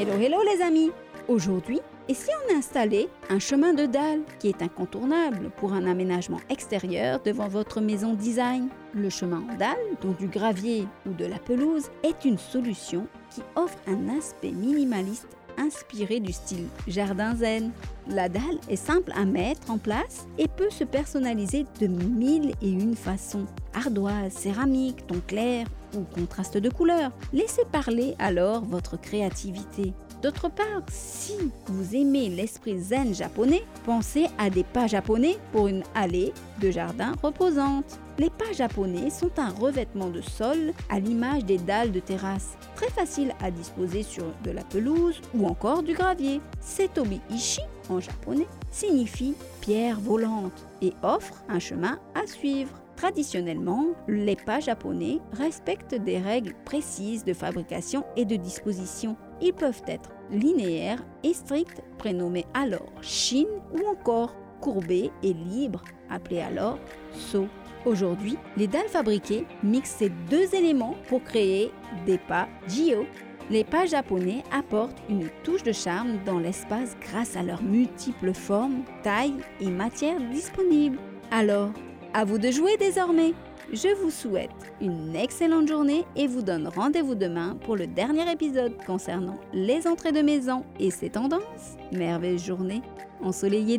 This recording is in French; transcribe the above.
Hello hello les amis. Aujourd'hui, et si on installait un chemin de dalle qui est incontournable pour un aménagement extérieur devant votre maison design? Le chemin en dalle, dont du gravier ou de la pelouse, est une solution qui offre un aspect minimaliste inspiré du style jardin zen. La dalle est simple à mettre en place et peut se personnaliser de mille et une façons. Ardoise, céramique, ton clair ou contraste de couleurs. Laissez parler alors votre créativité. D'autre part, si vous aimez l'esprit zen japonais, pensez à des pas japonais pour une allée de jardin reposante. Les pas japonais sont un revêtement de sol à l'image des dalles de terrasse, très facile à disposer sur de la pelouse ou encore du gravier. Setobi ishi en japonais signifie pierre volante et offre un chemin à suivre. Traditionnellement, les pas japonais respectent des règles précises de fabrication et de disposition. Ils peuvent être linéaires et stricts, prénommés alors shin, ou encore courbés et libres, appelés alors so. Aujourd'hui, les dalles fabriquées mixent ces deux éléments pour créer des pas Jio. Les pas japonais apportent une touche de charme dans l'espace grâce à leurs multiples formes, tailles et matières disponibles. Alors, à vous de jouer désormais. Je vous souhaite une excellente journée et vous donne rendez-vous demain pour le dernier épisode concernant les entrées de maison et ses tendances. Merveilleuse journée ensoleillée de